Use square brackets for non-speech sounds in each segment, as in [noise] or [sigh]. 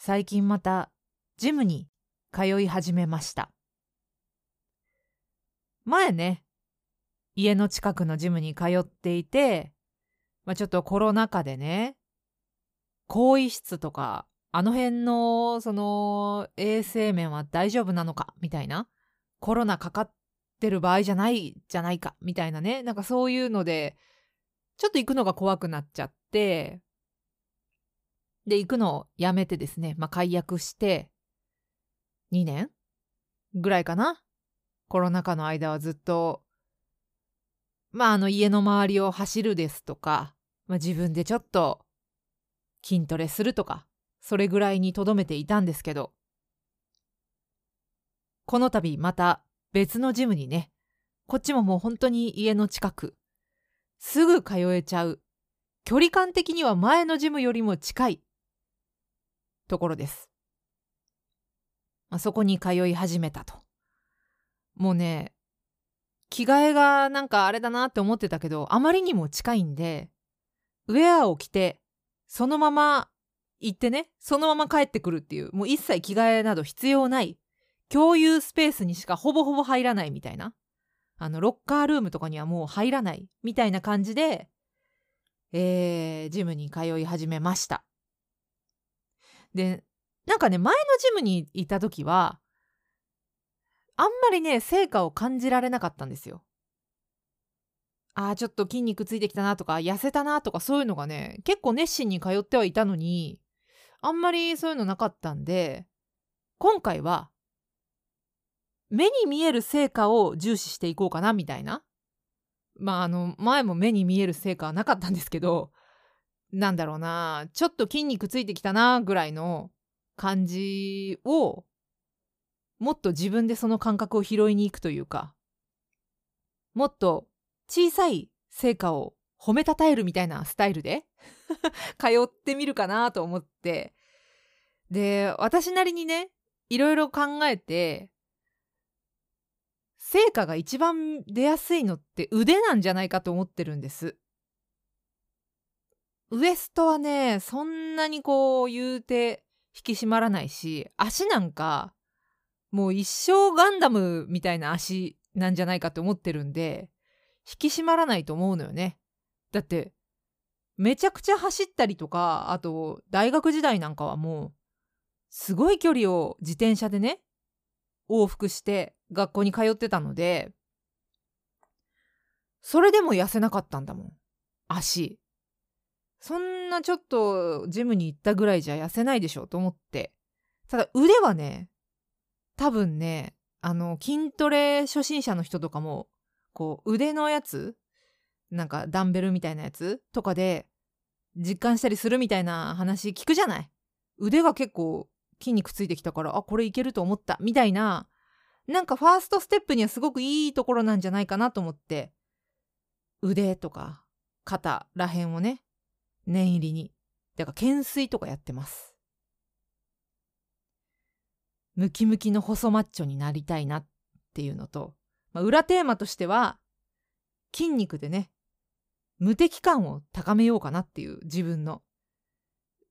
最近またジムに通い始めました。前ね家の近くのジムに通っていて、まあ、ちょっとコロナ禍でね更衣室とかあの辺のその衛生面は大丈夫なのかみたいなコロナかかってる場合じゃないじゃないかみたいなねなんかそういうのでちょっと行くのが怖くなっちゃってで行くのをやめてですねまあ解約して2年ぐらいかな？コロナ禍の間はずっとまああの家の周りを走るですとか、まあ、自分でちょっと筋トレするとかそれぐらいにとどめていたんですけどこの度また別のジムにねこっちももう本当に家の近くすぐ通えちゃう。距離感的には前のジムよりも近い。ところです、まあ、そこに通い始めたと。もうね着替えがなんかあれだなって思ってたけどあまりにも近いんでウェアを着てそのまま行ってねそのまま帰ってくるっていうもう一切着替えなど必要ない共有スペースにしかほぼほぼ入らないみたいなあのロッカールームとかにはもう入らないみたいな感じでえー、ジムに通い始めました。でなんかね前のジムにいた時はあんまりね成果を感じられなかったんですよ。あーちょっと筋肉ついてきたなとか痩せたなとかそういうのがね結構熱心に通ってはいたのにあんまりそういうのなかったんで今回は目に見える成果を重視していこうかなみたいな。まああの前も目に見える成果はなかったんですけどなんだろうな。ちょっと筋肉ついてきたなぐらいの感じをもっと自分でその感覚を拾いに行くというか。もっと小さい成果を褒めたたえるみたいなスタイルで [laughs] 通ってみるかなと思って。で私なりにねいろいろ考えて成果が一番出やすいのって腕なんじゃないかと思ってるんです。ウエストはねそんなにこう言うて引き締まらないし足なんかもう一生ガンダムみたいな足なんじゃないかって思ってるんで引き締まらないと思うのよね。だってめちゃくちゃ走ったりとかあと大学時代なんかはもうすごい距離を自転車でね往復して学校に通ってたのでそれでも痩せなかったんだもん。足。そんなちょっとジムに行ったぐらいじゃ痩せないでしょと思って。ただ腕はね多分ねあの筋トレ初心者の人とかもこう腕のやつなんかダンベルみたいなやつとかで実感したりするみたいな話聞くじゃない？腕が結構筋肉ついてきたからあこれいけると思ったみたいななんかファーストステップにはすごくいいところなんじゃないかなと思って。腕とか肩らへんをね念入りに。だから懸垂とかやってます。ムキムキの細マッチョになりたいなっていうのと、まあ、裏テーマとしては筋肉でね無敵感を高めようかなっていう自分の。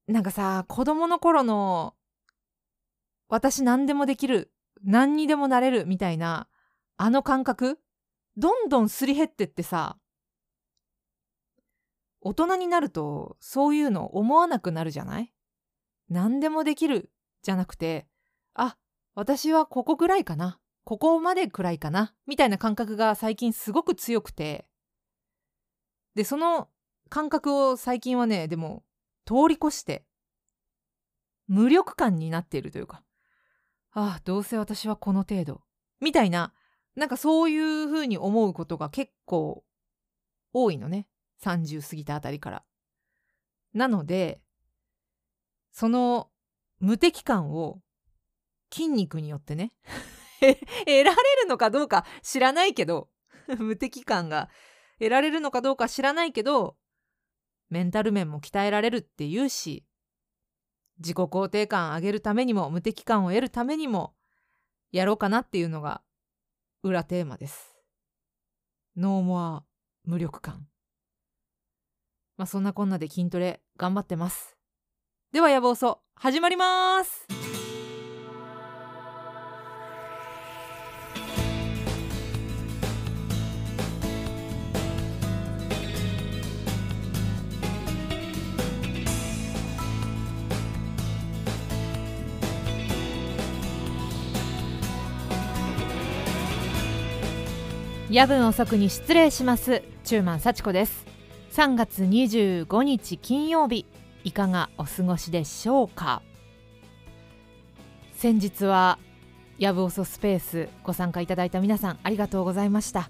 なんかさ子供の頃の私何でもできる何にでもなれるみたいなあの感覚？どんどんすり減ってってさ大人になるとそういうの思わなくなるじゃない？何でもできるじゃなくてあ私はここぐらいかな。ここまでくらいかな。みたいな感覚が最近すごく強くて。でその感覚を最近はねでも通り越して無力感になっているというかああどうせ私はこの程度。みたいななんかそういうふうに思うことが結構多いのね。30過ぎたあたりからなのでその無敵感を筋肉によってね [laughs] 得られるのかどうか知らないけど [laughs] 無敵感が得られるのかどうか知らないけどメンタル面も鍛えられるっていうし自己肯定感上げるためにも無敵感を得るためにもやろうかなっていうのが裏テーマです。ノーモア無力感。まあそんなこんなで筋トレ頑張ってます。では野望そ始まります。夜分遅くに失礼します。中満幸子です。3月25日金曜日いかがお過ごしでしょうか？先日はやぶおそスペースご参加いただいた皆さんありがとうございました。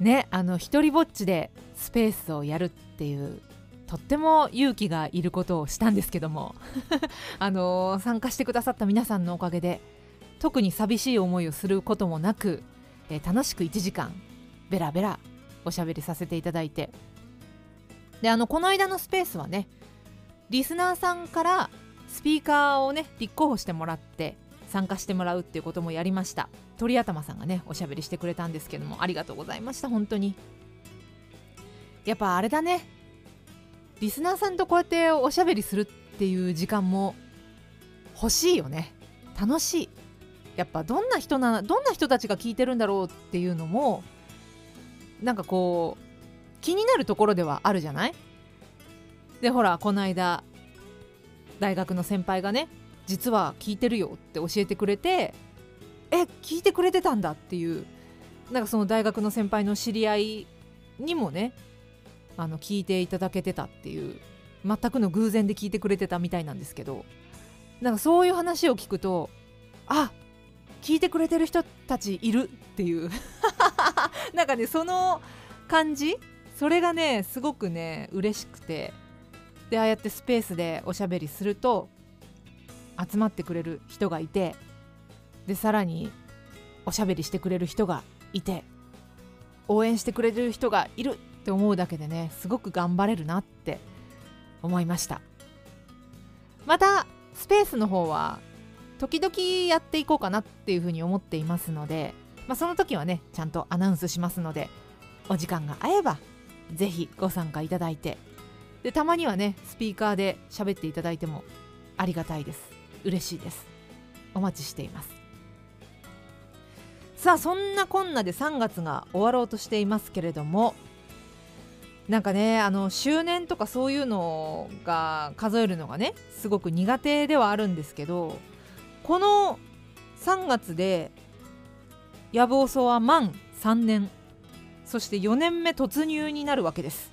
ねあの一人ぼっちでスペースをやるっていうとっても勇気がいることをしたんですけども [laughs] あの参加してくださった皆さんのおかげで特に寂しい思いをすることもなくえー、楽しく1時間ベラベラおしゃべりさせていただいてであのこの間のスペースはねリスナーさんからスピーカーをね立候補してもらって参加してもらうっていうこともやりました。鳥頭さんがねおしゃべりしてくれたんですけどもありがとうございました本当に。やっぱあれだね。リスナーさんとこうやっておしゃべりするっていう時間も欲しいよね。楽しい。やっぱどんな人などんな人たちが聞いてるんだろうっていうのもなんかこう気になるところではあるじゃない？でほらこの間大学の先輩がね実は聞いてるよって教えてくれてえ聞いてくれてたんだっていうなんかその大学の先輩の知り合いにもねあの聞いていただけてたっていう全くの偶然で聞いてくれてたみたいなんですけどなんかそういう話を聞くとあ聞いてくれてる人たちいるっていう。[laughs] なんかねその感じそれがねすごくね嬉しくて。でああやってスペースでおしゃべりすると集まってくれる人がいてでさらにおしゃべりしてくれる人がいて応援してくれる人がいるって思うだけでねすごく頑張れるなって思いました。またスペースの方は時々やっていこうかなっていうふうに思っていますので、まあ、その時はねちゃんとアナウンスしますのでお時間が合えば是非ご参加いただいて。でたまにはねスピーカーで喋っていただいてもありがたいです。嬉しいです。お待ちしています。さあそんなこんなで3月が終わろうとしていますけれどもなんかねあの周年とかそういうのが数えるのがねすごく苦手ではあるんですけどこの3月でやぶおそは満3年そして4年目突入になるわけです。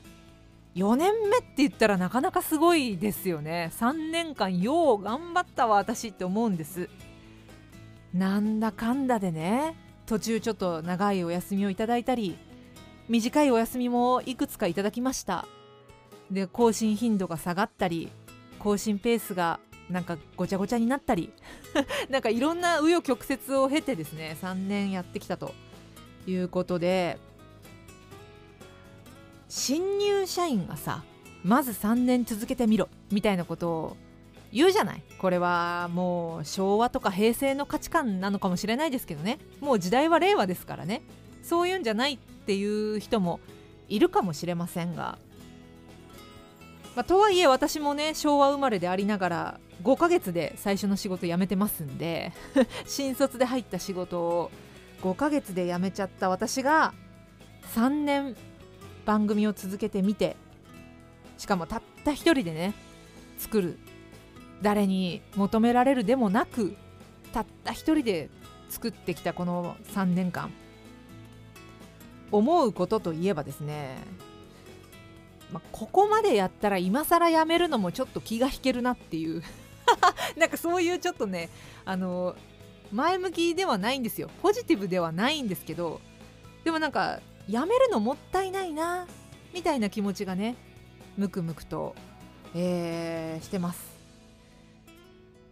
4年目って言ったらなかなかすごいですよね。3年間よう頑張ったわ私って思うんです。なんだかんだでね途中ちょっと長いお休みをいただいたり短いお休みもいくつかいただきました。で更新頻度が下がったり更新ペースがなんかごちゃごちゃになったり [laughs] なんかいろんな紆余曲折を経てですね3年やってきたということで新入社員がさまず3年続けてみろみたいなことを言うじゃない。これはもう昭和とか平成の価値観なのかもしれないですけどね。もう時代は令和ですからね。そういうんじゃないっていう人もいるかもしれませんが。まあ、とはいえ私もね昭和生まれでありながら5ヶ月で最初の仕事辞めてますんで [laughs] 新卒で入った仕事を5ヶ月で辞めちゃった私が3年番組を続けてみてしかもたった一人でね作る誰に求められるでもなくたった一人で作ってきたこの3年間思うことといえばですねまあ、ここまでやったら今更やめるのもちょっと気が引けるなっていう [laughs] なんかそういうちょっとねあの前向きではないんですよ。ポジティブではないんですけどでもなんかやめるのもったいないなみたいな気持ちがねムクムクと、えー、してます。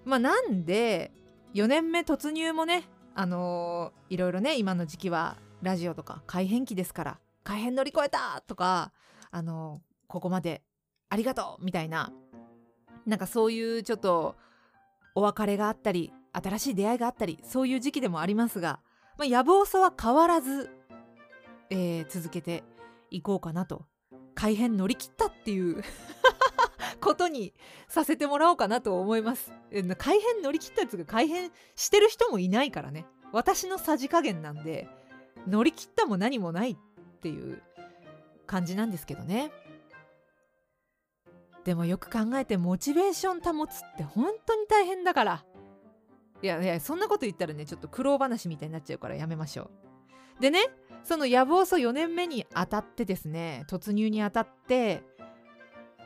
まあなんで4年目突入もねあのー、いろいろね今の時期はラジオとか改変期ですから改変乗り越えたとかあのここまでありがとうみたいななんかそういうちょっとお別れがあったり新しい出会いがあったりそういう時期でもありますが、まあ、野望さは変わらず、えー、続けていこうかなと。改変乗り切ったっていう [laughs] ことにさせてもらおうかなと思います。改変乗り切ったやつが改変してる人もいないからね。私のさじ加減なんで乗り切ったも何もないっていう感じなんですけどね。でもよく考えてモチベーション保つって本当に大変だから。いやいやそんなこと言ったらねちょっと苦労話みたいになっちゃうからやめましょう。でねその野望素4年目にあたってですね突入にあたって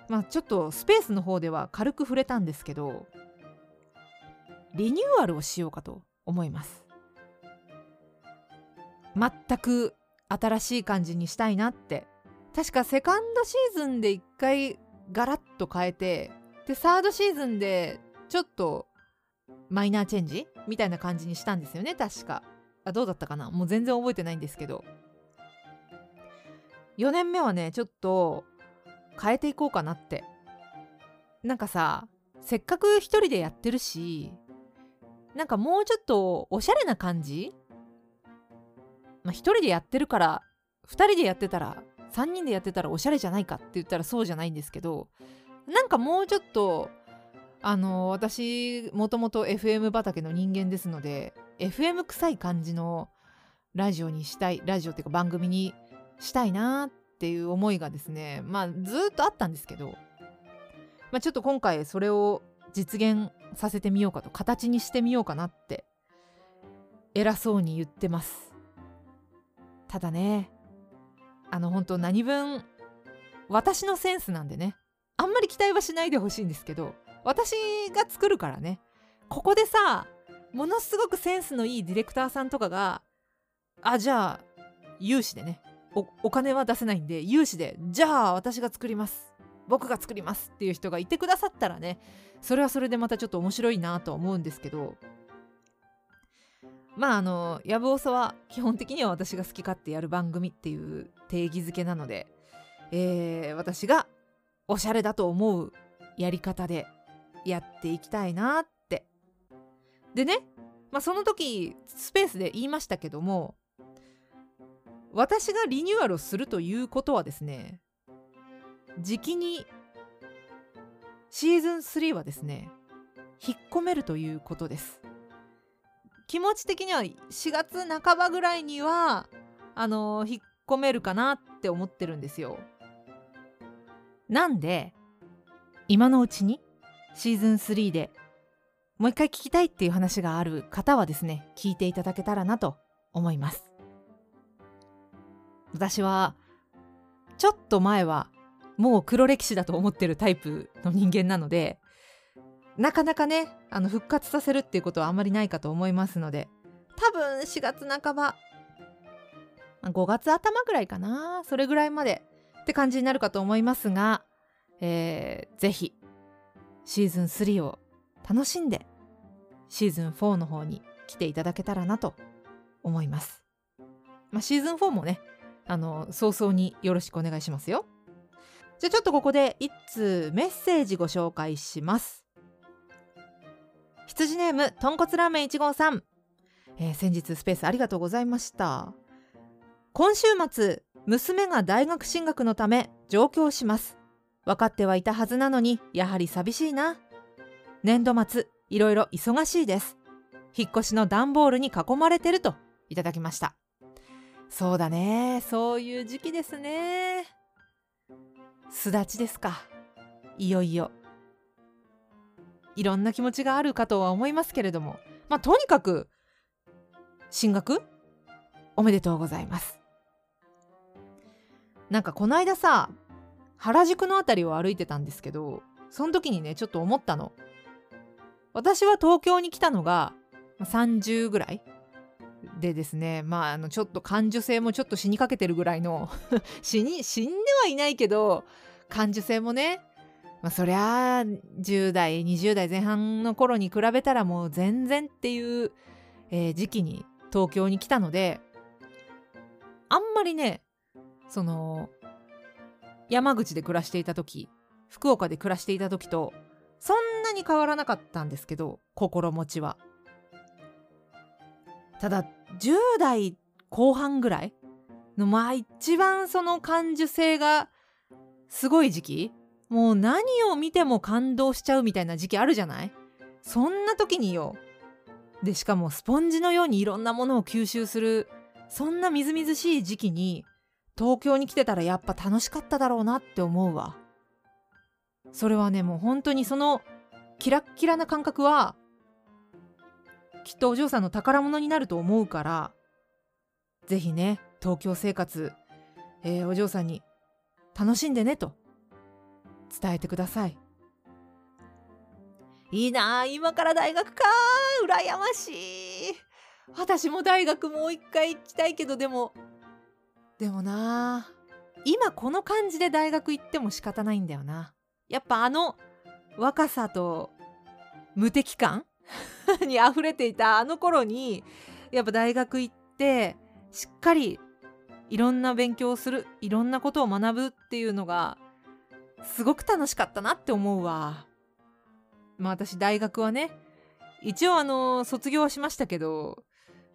まあちょっとスペースの方では軽く触れたんですけどリニューアルをしようかと思います。全く新しい感じにしたいなって。確かセカンドシーズンで一回ガラッと変えてでサードシーズンでちょっとマイナーチェンジみたいな感じにしたんですよね確か。あどうだったかな？もう全然覚えてないんですけど。4年目はねちょっと変えていこうかなって。なんかさせっかく一人でやってるしなんかもうちょっとおしゃれな感じ？まあ一人でやってるから二人でやってたら3人でやってたらおしゃれじゃないかって言ったらそうじゃないんですけどなんかもうちょっとあの私もともと FM 畑の人間ですので FM 臭い感じのラジオにしたいラジオっていうか番組にしたいなっていう思いがですねまあずっとあったんですけど、まあ、ちょっと今回それを実現させてみようかと形にしてみようかなって偉そうに言ってます。ただねあの本当何分私のセンスなんでねあんまり期待はしないでほしいんですけど私が作るからねここでさものすごくセンスのいいディレクターさんとかがあじゃあ有志でね。お金は出せないんで有志でじゃあ私が作ります。僕が作りますっていう人がいてくださったらねそれはそれでまたちょっと面白いなと思うんですけど。まああの「やぶおそ」は基本的には私が好き勝手やる番組っていう定義づけなので、えー、私がおしゃれだと思うやり方でやっていきたいなっでね、まあ、その時スペースで言いましたけども私がリニューアルをするということはですね時期にシーズン3はですね引っ込めるということです気持ち的には4月半ばぐらいにはあの引っ込めるかなって思ってるんですよ。なんで今のうちにシーズン3でもう一回聞きたいっていう話がある方はですね聞いていただけたらなと思います。私はちょっと前はもう黒歴史だと思ってるタイプの人間なのでなかなかねあの復活させるっていうことはあんまりないかと思いますので多分4月半ば5月頭ぐらいかなそれぐらいまでって感じになるかと思いますが、えー、ぜひシーズン3を楽しんでシーズン4の方に来ていただけたらなと思います。まあ、シーズン4もねあの早々によろしくお願いしますよ。じゃあちょっとここで一通メッセージご紹介します。羊ネームとんこつラーメン1号さん、えー、先日スペースありがとうございました今週末娘が大学進学のため上京します分かってはいたはずなのにやはり寂しいな年度末いろいろ忙しいです。引っ越しの段ボールに囲まれてるといただきました。そうだね。そういう時期ですね。すだちですか。いよいよ。いろんな気持ちがあるかとは思いますけれども。まあとにかく進学？おめでとうございます。なんかこの間さ原宿の辺りを歩いてたんですけどその時にねちょっと思ったの。私は東京に来たのが30ぐらいでですねまああのちょっと感受性もちょっと死にかけてるぐらいの [laughs] 死に死んではいないけど感受性もねまあ、そりゃあ10代20代前半の頃に比べたらもう全然っていう、えー、時期に東京に来たのであんまりねその山口で暮らしていた時福岡で暮らしていた時とそんなに変わらなかったんですけど心持ちは。ただ10代後半ぐらいのまあ一番その感受性がすごい時期もう何を見ても感動しちゃうみたいな時期あるじゃない？そんな時によ。でしかもスポンジのようにいろんなものを吸収するそんなみずみずしい時期に東京に来てたらやっぱ楽しかっただろうなって思うわ。それはねもう本当にそのキラッキラな感覚はきっとお嬢さんの宝物になると思うからぜひね東京生活、えー、お嬢さんに楽しんでねと伝えてください。いいな今から大学か羨ましい。私も大学もう一回行きたいけどでもでもな今この感じで大学行っても仕方ないんだよな。やっぱあの若さと無敵感？[laughs] に溢れていたあの頃にやっぱ大学行ってしっかりいろんな勉強をするいろんなことを学ぶっていうのがすごく楽しかったなって思うわ。まあ私大学はね一応あの卒業はしましたけど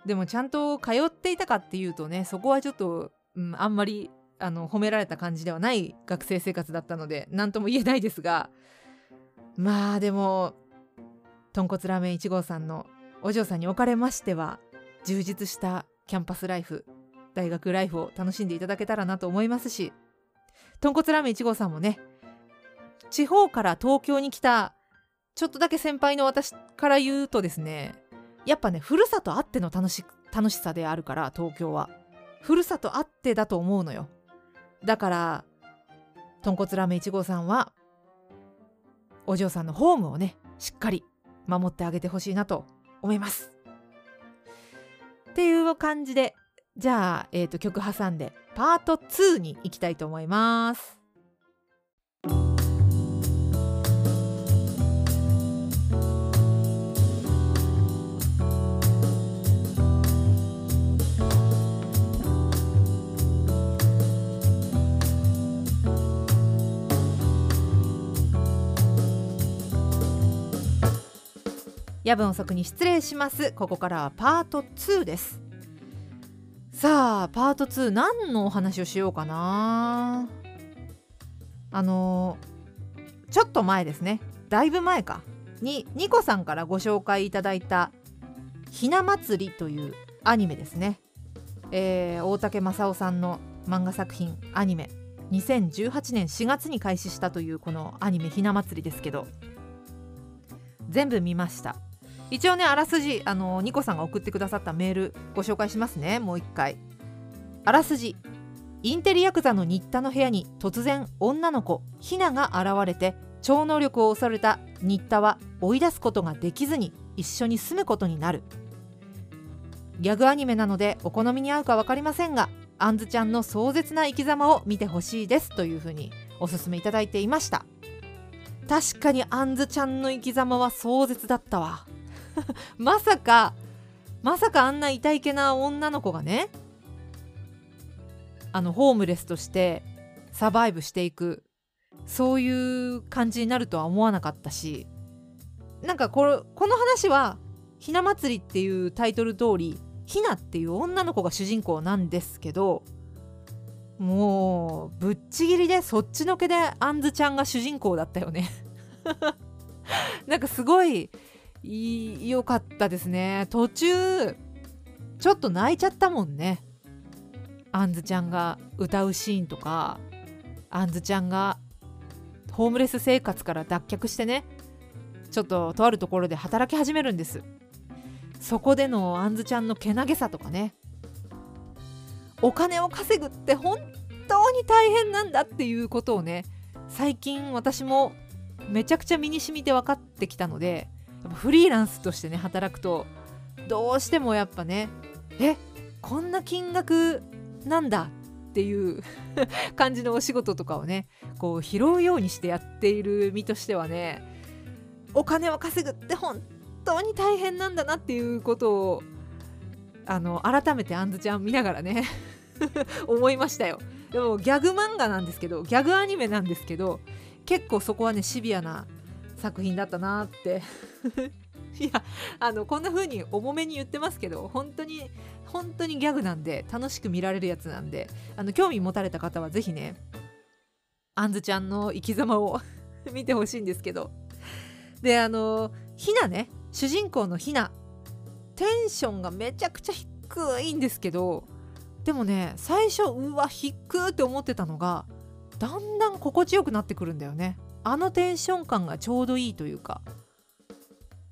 でもちゃんと通っていたかっていうとねそこはちょっと、うん、あんまりあの褒められた感じではない学生生活だったので何とも言えないですがまあでも豚骨ラーメン1号さんのお嬢さんにおかれましては充実したキャンパスライフ大学ライフを楽しんでいただけたらなと思いますし豚骨ラーメン1号さんもね地方から東京に来たちょっとだけ先輩の私から言うとですねやっぱねふるさとあっての楽し楽しさであるから東京は。ふるさとあってだと思うのよ。だから豚骨ラーメン1号さんはお嬢さんのホームをねしっかり守ってあげてほしいなと思いますっていう感じでじゃあ、えーと、曲挟んでパート2に行きたいと思います。夜分遅くに失礼します。ここからはパート2です。さあパート2何のお話をしようかな。あのちょっと前ですね。だいぶ前か。にニコさんからご紹介いただいた「ひな祭り」というアニメですね、えー、大竹正夫さんの漫画作品アニメ。2018年4月に開始したというこのアニメ「ひな祭り」ですけど。全部見ました。一応ねあらすじあのニコさんが送ってくださったメールご紹介しますねもう一回。あらすじ。インテリヤクザの新田の部屋に突然女の子ひなが現れて超能力を恐れた新田は追い出すことができずに一緒に住むことになる。ギャグアニメなのでお好みに合うか分かりませんがあんずちゃんの壮絶な生き様を見てほしいですというふうにおすすめいただいていました。確かにあんずちゃんの生き様は壮絶だったわ。[laughs] まさかまさかあんな痛いけな女の子がねあのホームレスとしてサバイブしていくそういう感じになるとは思わなかったしなんかこれこの話は「ひな祭り」っていうタイトル通りひなっていう女の子が主人公なんですけどもうぶっちぎりでそっちのけであんずちゃんが主人公だったよね。[laughs] なんかすごいいよかったですね。途中ちょっと泣いちゃったもんね。あんずちゃんが歌うシーンとか。あんずちゃんがホームレス生活から脱却してね。ちょっととあるところで働き始めるんです。そこでのあんずちゃんのけなげさとかね。お金を稼ぐって本当に大変なんだっていうことをね最近私もめちゃくちゃ身に染みて分かってきたのでフリーランスとしてね働くとどうしてもやっぱねえこんな金額なんだっていう [laughs] 感じのお仕事とかをねこう拾うようにしてやっている身としてはねお金を稼ぐって本当に大変なんだなっていうことをあの改めてあんずちゃん見ながらね [laughs] 思いましたよ。でもギャグ漫画なんですけどギャグアニメなんですけど結構そこはねシビアな作品だったなって。[laughs] いやあのこんな風に重めに言ってますけど本当に本当にギャグなんで楽しく見られるやつなんであの興味持たれた方は是非ねあんずちゃんの生き様を [laughs] 見てほしいんですけど。であのひなね主人公のひなテンションがめちゃくちゃ低いんですけどでもね最初うわ低って思ってたのがだんだん心地よくなってくるんだよね。あのテンション感がちょうどいいというか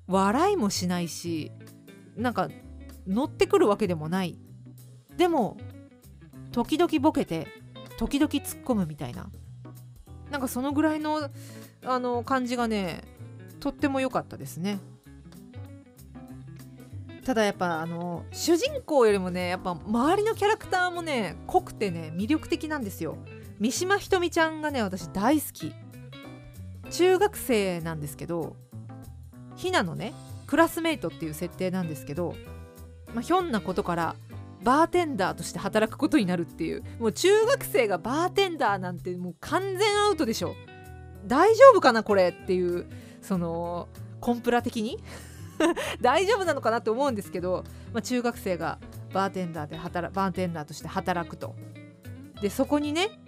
笑いもしないしなんか乗ってくるわけでもない。でも時々ボケて時々突っ込むみたいな。なんかそのぐらいのあの感じがねとっても良かったですね。ただやっぱあの主人公よりもねやっぱ周りのキャラクターもね濃くてね魅力的なんですよ。三島ひとみちゃんがね私大好き。中学生なんですけどひなのねクラスメイトっていう設定なんですけど、まあ、ひょんなことからバーテンダーとして働くことになるっていう。もう中学生がバーテンダーなんてもう完全アウトでしょ。大丈夫かなこれっていうそのコンプラ的に？[laughs] 大丈夫なのかなって思うんですけど、まあ、中学生がバーテンダーで働バーテンダーとして働くと。でそこにね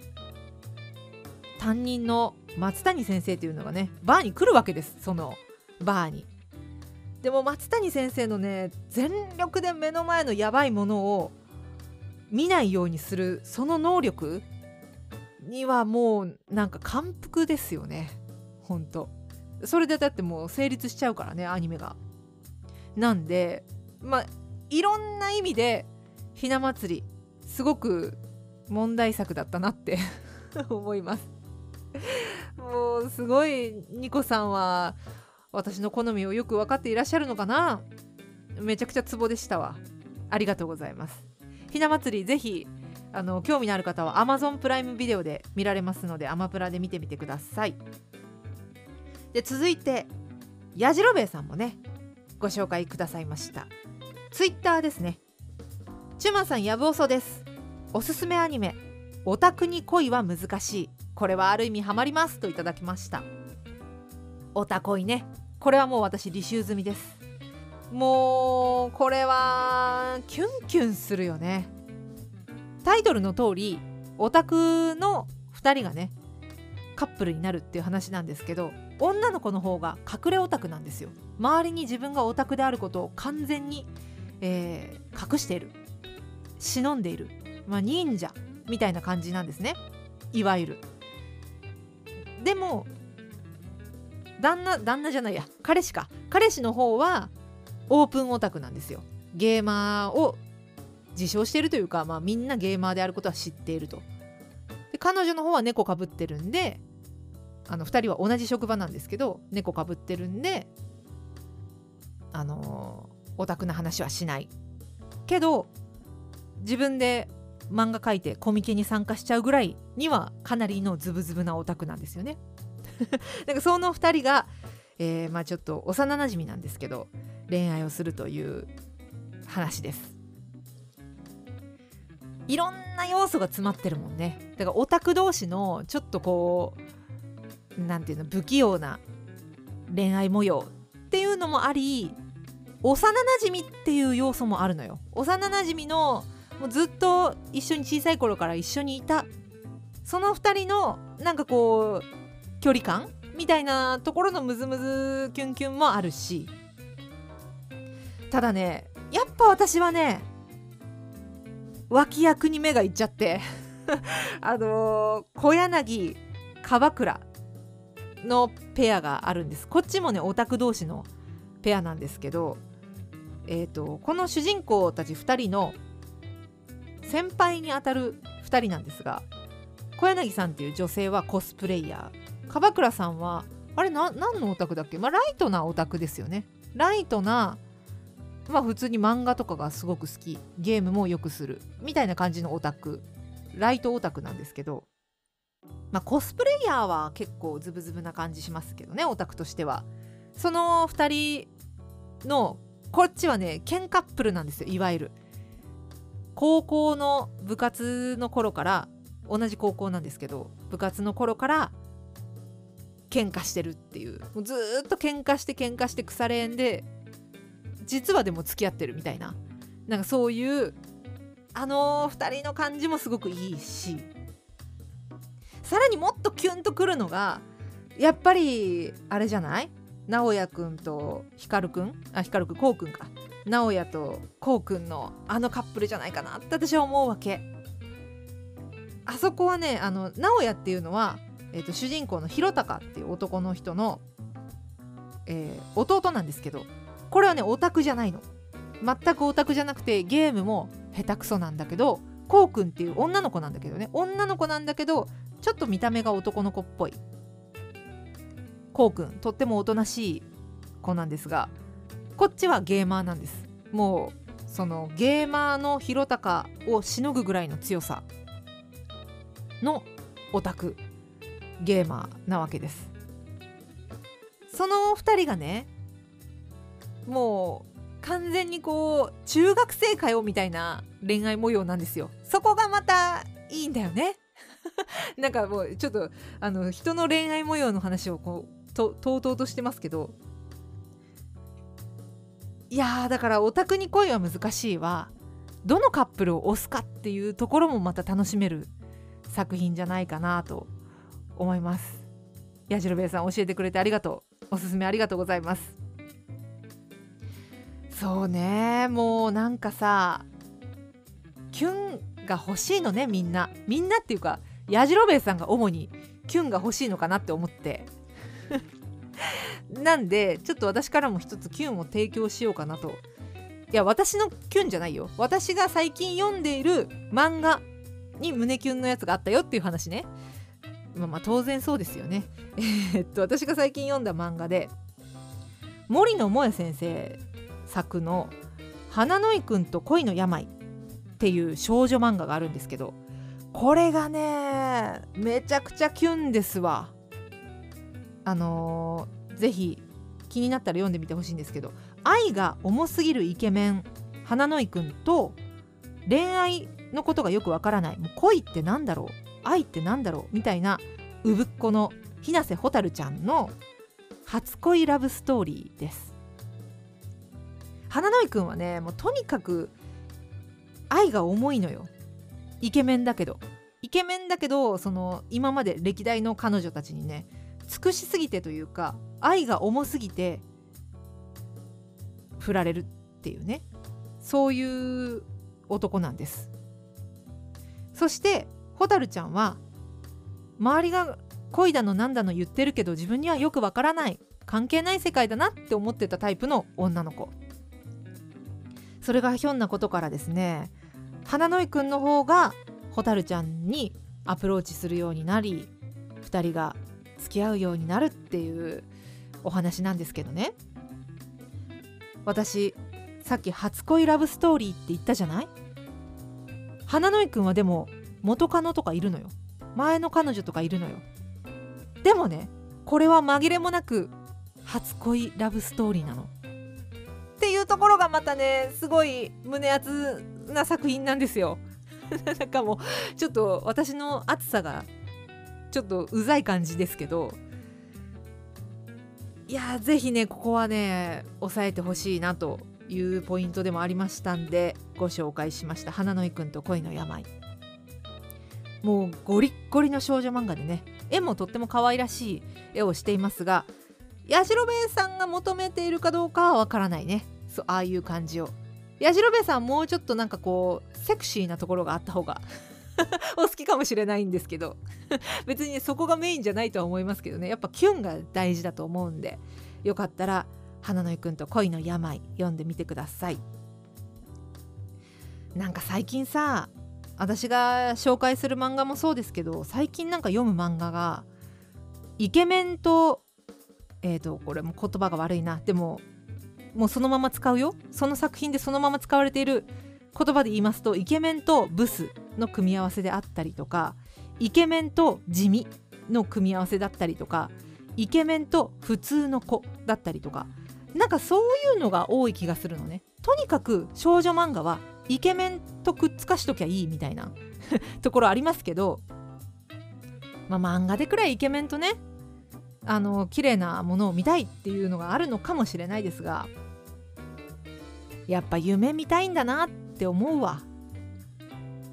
担任の松谷先生っていうのがねバーに来るわけです。そのバーに。でも松谷先生のね全力で目の前のやばいものを見ないようにするその能力にはもうなんか感服ですよね。ほんとそれでだってもう成立しちゃうからねアニメが。なんでまあいろんな意味でひな祭りすごく問題作だったなって [laughs] 思います。[laughs] もうすごいニコさんは私の好みをよく分かっていらっしゃるのかな？めちゃくちゃツボでしたわ。ありがとうございます。ひな祭りぜひあの興味のある方は Amazon プライムビデオで見られますのでアマプラで見てみてください。で続いてやじろべえさんもねご紹介くださいました。ツイッターですね。チュマさんやぶおそです。おすすめアニメオタクに恋は難しい。これはある意味ハマりますといただきました。オタ恋ね。これはもう私履修済みです。もうこれはキュンキュンするよね。タイトルの通りオタクの2人がねカップルになるっていう話なんですけど女の子の方が隠れオタクなんですよ。周りに自分がオタクであることを完全に、えー、隠している。忍んでいる、まあ、忍者みたいな感じなんですね。いわゆる。でも旦那旦那じゃないや。彼氏か。彼氏の方はオープンオタクなんですよ。ゲーマーを自称しているというか、まあ、みんなゲーマーであることは知っていると。で彼女の方は猫かぶってるんであの2人は同じ職場なんですけど猫かぶってるんであのー、オタクな話はしない。けど自分で漫画描いてコミケに参加しちゃうぐらいにはかなりのズブズブなオタクなんですよね。[laughs] なんかその2人が、えー、まあちょっと幼なじみなんですけど恋愛をするという話です。いろんな要素が詰まってるもんね。だからオタク同士のちょっとこう何て言うの不器用な恋愛模様っていうのもあり幼なじみっていう要素もあるのよ。幼なじみのもうずっと一緒に小さい頃から一緒にいた。その2人のなんかこう距離感みたいなところのムズムズキュンキュンもあるし。ただねやっぱ私はね脇役に目がいっちゃって。[laughs] あのー、小柳川倉のペアがあるんです。こっちもねオタク同士のペアなんですけどえーと、この主人公たち2人の先輩にあたる2人なんですが小柳さんっていう女性はコスプレイヤー。樺倉さんはあれな何のオタクだっけ？まあライトなオタクですよね。ライトなまあ普通に漫画とかがすごく好き。ゲームもよくする。みたいな感じのオタク。ライトオタクなんですけど。まあコスプレイヤーは結構ズブズブな感じしますけどねオタクとしては。その2人のこっちはねケンカップルなんですよいわゆる。高校の部活の頃から同じ高校なんですけど部活の頃から喧嘩してるっていう。もうずっと喧嘩して喧嘩して腐れ縁で実はでも付き合ってるみたいな。なんかそういうあのー、2人の感じもすごくいいし。さらにもっとキュンとくるのがやっぱりあれじゃない？直哉くんと光くん？あ光くんこうくんか。直哉とこうくんのあのカップルじゃないかなって私は思うわけ。あそこはねあの直哉っていうのは、えーと、主人公の弘隆っていう男の人の、えー、弟なんですけどこれはねオタクじゃないの。全くオタクじゃなくてゲームも下手くそなんだけどこうくんっていう女の子なんだけどね。女の子なんだけどちょっと見た目が男の子っぽい。こうくんとってもおとなしい子なんですがこっちはゲーマーなんです。もうそのゲーマーの弘隆をしのぐぐらいの強さのオタクゲーマーなわけです。その2人がねもう完全にこう中学生かよみたいな恋愛模様なんですよ。そこがまたいいんだよね。[laughs] なんかもうちょっとあの人の恋愛模様の話をこうととうとうとしてますけどいやだからオタクに恋は難しいはどのカップルを推すかっていうところもまた楽しめる作品じゃないかなと思います。やじろべえさん教えてくれてありがとう。おすすめありがとうございます。そうね。もうなんかさキュンが欲しいのねみんな。みんなっていうかやじろべえさんが主にキュンが欲しいのかなって思って。なんでちょっと私からも一つキュンを提供しようかなと。いや私のキュンじゃないよ。私が最近読んでいる漫画に胸キュンのやつがあったよっていう話ね。まあまあ当然そうですよね。[laughs] えっと私が最近読んだ漫画で森野萌先生作の「花の井くんと恋の病」っていう少女漫画があるんですけどこれがねめちゃくちゃキュンですわ。あのー、ぜひ気になったら読んでみてほしいんですけど愛が重すぎるイケメン花の井くんと恋愛のことがよくわからない。もう恋ってなんだろう？愛ってなんだろう？みたいなうぶっ子の日瀬蛍ちゃんの初恋ラブストーリーです。花の井くんはねもうとにかく愛が重いのよ。イケメンだけど。イケメンだけどその今まで歴代の彼女たちにね尽くしすぎてというか愛が重すぎて振られるっていうね。そういう男なんです。そして蛍ちゃんは周りが恋だのなんだの言ってるけど自分にはよくわからない。関係ない世界だなって思ってたタイプの女の子。それがひょんなことからですね花の井くんの方が蛍ちゃんにアプローチするようになり2人が付き合うようになるっていうお話なんですけどね。私さっき初恋ラブストーリーって言ったじゃない？花の井くんはでも元カノとかいるのよ。前の彼女とかいるのよ。でもねこれは紛れもなく初恋ラブストーリーなの。っていうところがまたねすごい胸熱な作品なんですよ。[laughs] なんかもうちょっと私の熱さがちょっとうざい感じですけどいやぜひねここはね抑えてほしいなというポイントでもありましたんでご紹介しました「花の井くんと恋の病」もうゴリッゴリの少女漫画でね絵もとっても可愛らしい絵をしていますがやじろべえさんが求めているかどうかはわからないね。そうああいう感じを。やじろべえさんもうちょっとなんかこうセクシーなところがあった方が [laughs] お好きかもしれないんですけど。[laughs] 別にそこがメインじゃないとは思いますけどね。やっぱキュンが大事だと思うんで。よかったら花の井くんと恋の病読んでみてください。なんか最近さ私が紹介する漫画もそうですけど最近なんか読む漫画がイケメンとえっ、ー、とこれも言葉が悪いな。でももうそのまま使うよ。その作品でそのまま使われている言葉で言いますとイケメンとブスの組み合わせであったりとかイケメンと地味の組み合わせだったりとかイケメンと普通の子だったりとかなんかそういうのが多い気がするのね。とにかく少女漫画はイケメンとくっつかしときゃいいみたいな [laughs] ところありますけどまあ漫画でくらいイケメンとねあの綺麗なものを見たいっていうのがあるのかもしれないですがやっぱ夢見たいんだなってって思うわ。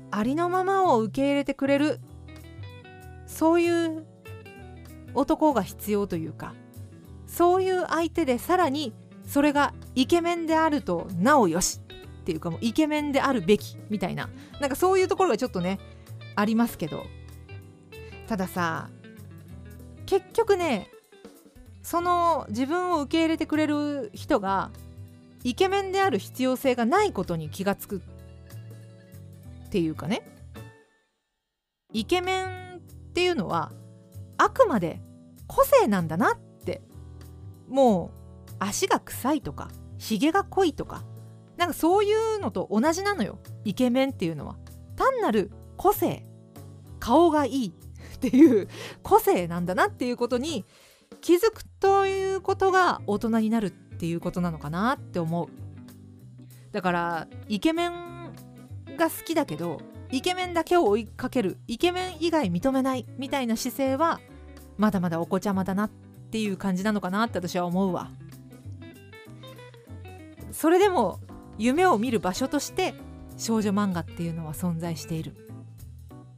ありのままを受け入れてくれる。そういう男が必要というか。そういう相手でさらにそれがイケメンであるとなおよし。っていうかもうイケメンであるべきみたいな。なんかそういうところがちょっとねありますけど。たださ結局ねその自分を受け入れてくれる人がイケメンである必要性がないことに気がつくっていうかね。イケメンっていうのはあくまで個性なんだなって。もう足が臭いとかひげが濃いとか。なんかそういうのと同じなのよ。イケメンっていうのは。単なる個性。顔がいいっていう個性なんだなっていうことに気づくということが大人になるっていうことなのかなって思う。だからイケメンが好きだけどイケメンだけを追いかけるイケメン以外認めないみたいな姿勢はまだまだお子ちゃまだなっていう感じなのかなって私は思うわ。それでも夢を見る場所として少女漫画っていうのは存在している。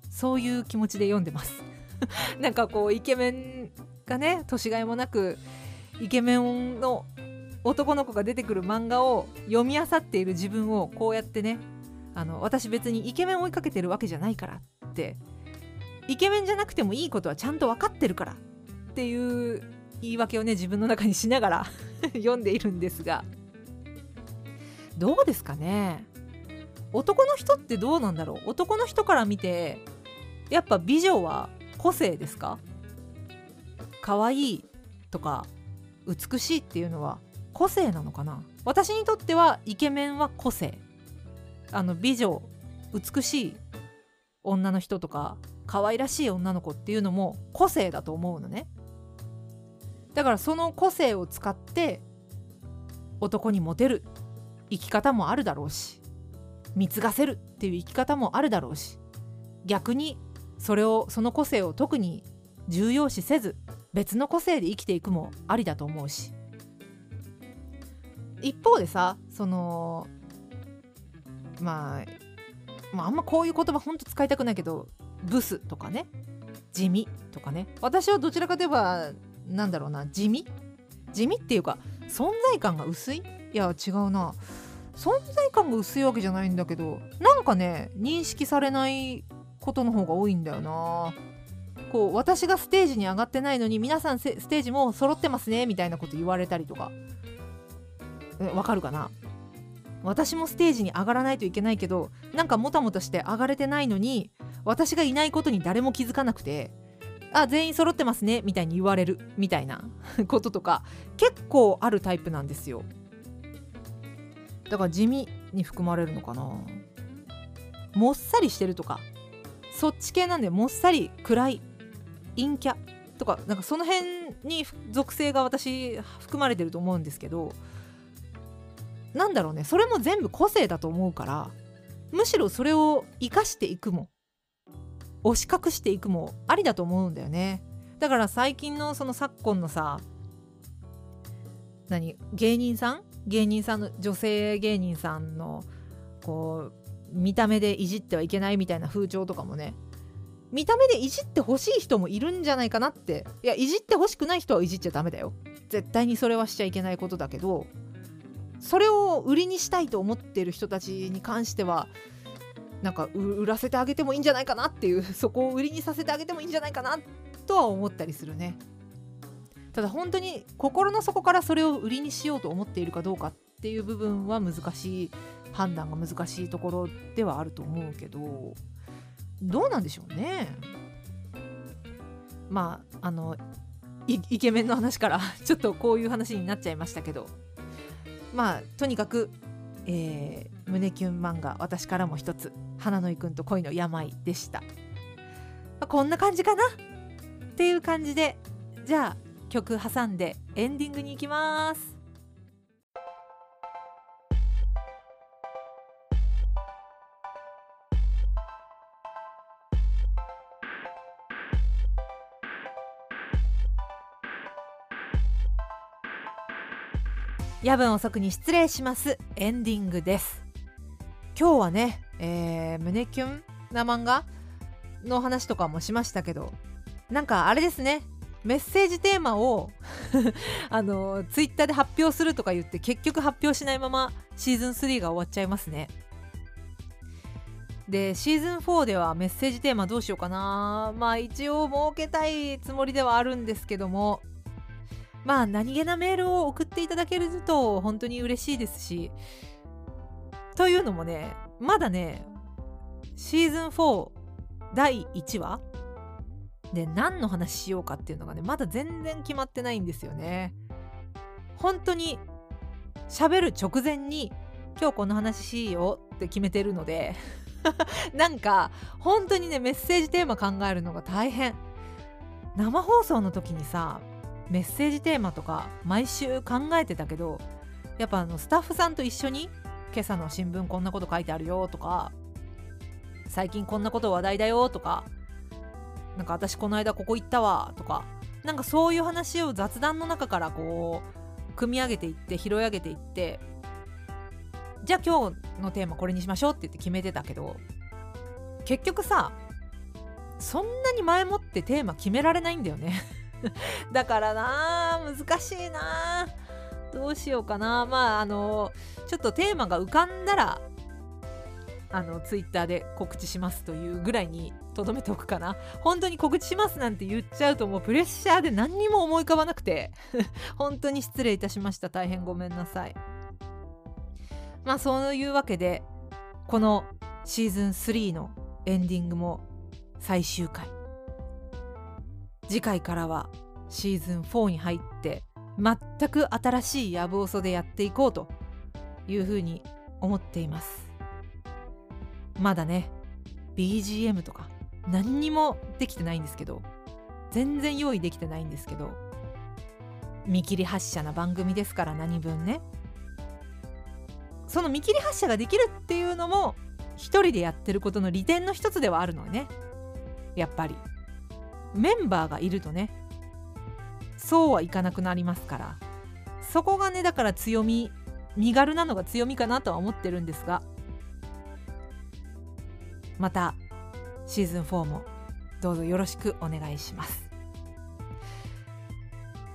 そういう気持ちで読んでます。[laughs] なんかこうイケメンがね年がいもなくイケメンの男の子が出てくる漫画を読み漁っている自分をこうやってねあの私別にイケメン追いかけてるわけじゃないからってイケメンじゃなくてもいいことはちゃんと分かってるからっていう言い訳をね自分の中にしながら [laughs] 読んでいるんですがどうですかね？男の人ってどうなんだろう？男の人から見てやっぱ美女は個性ですか？可愛いとか美しいっていうのは個性なのかな？私にとってはイケメンは個性。あの美女美しい女の人とか可愛らしい女の子っていうのも個性だと思うのね。だからその個性を使って男にモテる生き方もあるだろうし貢がせるっていう生き方もあるだろうし逆にそれをその個性を特に重要視せず別の個性で生きていくもありだと思うし。一方でさそのまあ、まあ、あんまこういう言葉ほんと使いたくないけどブスとかね地味とかね。私はどちらかといえばなんだろうな地味？地味っていうか存在感が薄い？いや違うな。存在感が薄いわけじゃないんだけどなんかね認識されないことの方が多いんだよな。こう私がステージに上がってないのに皆さんステージも揃ってますねみたいなこと言われたりとか。わかるかな？私もステージに上がらないといけないけどなんかもたもたして上がれてないのに私がいないことに誰も気づかなくてあ全員揃ってますねみたいに言われるみたいな [laughs] こととか結構あるタイプなんですよ。だから地味に含まれるのかな？もっさりしてるとか。そっち系なんでもっさり暗い陰キャとかなんかその辺に属性が私含まれてると思うんですけどなんだろうねそれも全部個性だと思うからむしろそれを生かしていくも押し隠していくもありだと思うんだよね。だから最近のその昨今のさ何芸人さん？芸人さんの女性芸人さんのこう見た目でいじってはいけないみたいな風潮とかもね見た目でいじってほしい人もいるんじゃないかなって。いやいじってほしくない人はいじっちゃダメだよ。絶対にそれはしちゃいけないことだけどそれを売りにしたいと思ってる人たちに関してはなんか売らせてあげてもいいんじゃないかなっていう [laughs] そこを売りにさせてあげてもいいんじゃないかなとは思ったりするね。ただ本当に心の底からそれを売りにしようと思っているかどうかっていう部分は難しい判断が難しいところではあると思うけど。どうなんでしょうね。まああのイケメンの話から [laughs] ちょっとこういう話になっちゃいましたけど。まあとにかく、えー、胸キュン漫画私からも一つ花の井くんと恋の病でした、まあ、こんな感じかな。っていう感じでじゃあ曲挟んでエンディングに行きます。夜分遅くに失礼します。エンディングです。今日はね、えー、胸キュンな漫画の話とかもしましたけどなんかあれですね。メッセージテーマを [laughs] あのツイッターで発表するとか言って結局発表しないままシーズン3が終わっちゃいますね。でシーズン4ではメッセージテーマどうしようかな。まあ一応設けたいつもりではあるんですけどもまあ何気なメールを送っていただけると本当に嬉しいですしというのもねまだねシーズン4第1話で何の話しようかっていうのがねまだ全然決まってないんですよね。本当に喋る直前に今日この話しようって決めてるので [laughs] なんか本当にねメッセージテーマ考えるのが大変。生放送の時にさメッセージテーマとか毎週考えてたけどやっぱあのスタッフさんと一緒に今朝の新聞こんなこと書いてあるよとか最近こんなこと話題だよとかなんか私この間ここ行ったわとかなんかそういう話を雑談の中からこう組み上げていって拾い上げていってじゃあ今日のテーマこれにしましょうって言って決めてたけど結局さそんなに前もってテーマ決められないんだよね。[laughs] だからな難しいな。どうしようかな。まああのちょっとテーマが浮かんだらあのツイッターで告知しますというぐらいにとどめておくかな。本当に告知しますなんて言っちゃうともうプレッシャーで何にも思い浮かばなくて。[laughs] 本当に失礼いたしました。大変ごめんなさい。まあそういうわけでこのシーズン3のエンディングも最終回。次回からはシーズン4に入って全く新しいやぶおそでやっていこうというふうに思っています。まだね BGM とか何にもできてないんですけど全然用意できてないんですけど見切り発車な番組ですから何分ね。その見切り発車ができるっていうのも一人でやってることの利点の一つではあるのね。やっぱり。メンバーがいるとねそうはいかなくなりますから。そこがねだから強み身軽なのが強みかなとは思ってるんですが。またシーズン4もどうぞよろしくお願いします。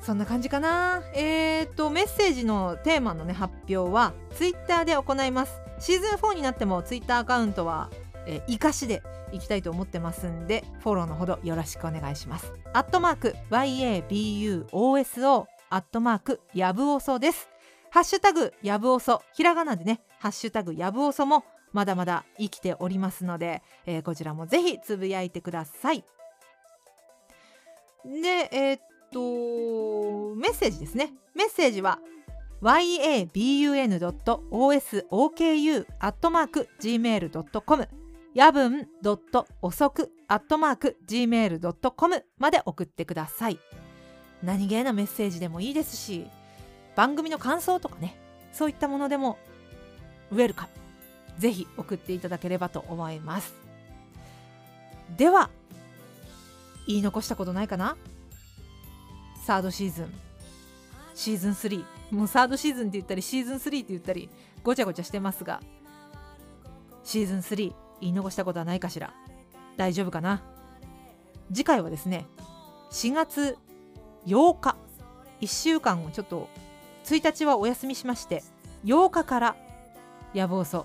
そんな感じかな。えーとメッセージのテーマのね発表はツイッターで行います。シーズン4になってもツイッターアカウントは、えー、生かしでいきたいと思ってますんでフォローのほどよろしくお願いしますアットマーク YABUOSO アットマークやぶおそですハッシュタグやぶおそひらがなでねハッシュタグやぶおそもまだまだ生きておりますので、えー、こちらもぜひつぶやいてください。で、えー、っと、メッセージですね。メッセージは yabun.osoku.gmail.com やぶん遅く .gmail.com まで送ってください。何気なメッセージでもいいですし、番組の感想とかね、そういったものでもウェルカム。ぜひ送っていただければと思います。では言い残したことないかな？サードシーズン。シーズン3もうサードシーズンって言ったりシーズン3って言ったりごちゃごちゃしてますがシーズン3言い残したことはないかしら。大丈夫かな？次回はですね4月8日1週間をちょっと1日はお休みしまして8日から野望そ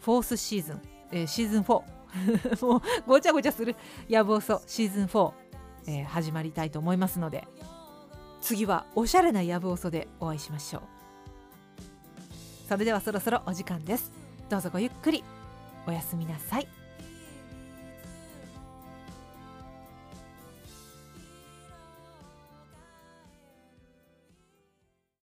フォースシーズン、えー、シーズン4 [laughs] もうごちゃごちゃする。やぼそシーズン4、えー、始まりたいと思いますので次はおしゃれなやぶおそでお会いしましょう。それではそろそろお時間です。どうぞごゆっくり。おやすみなさい。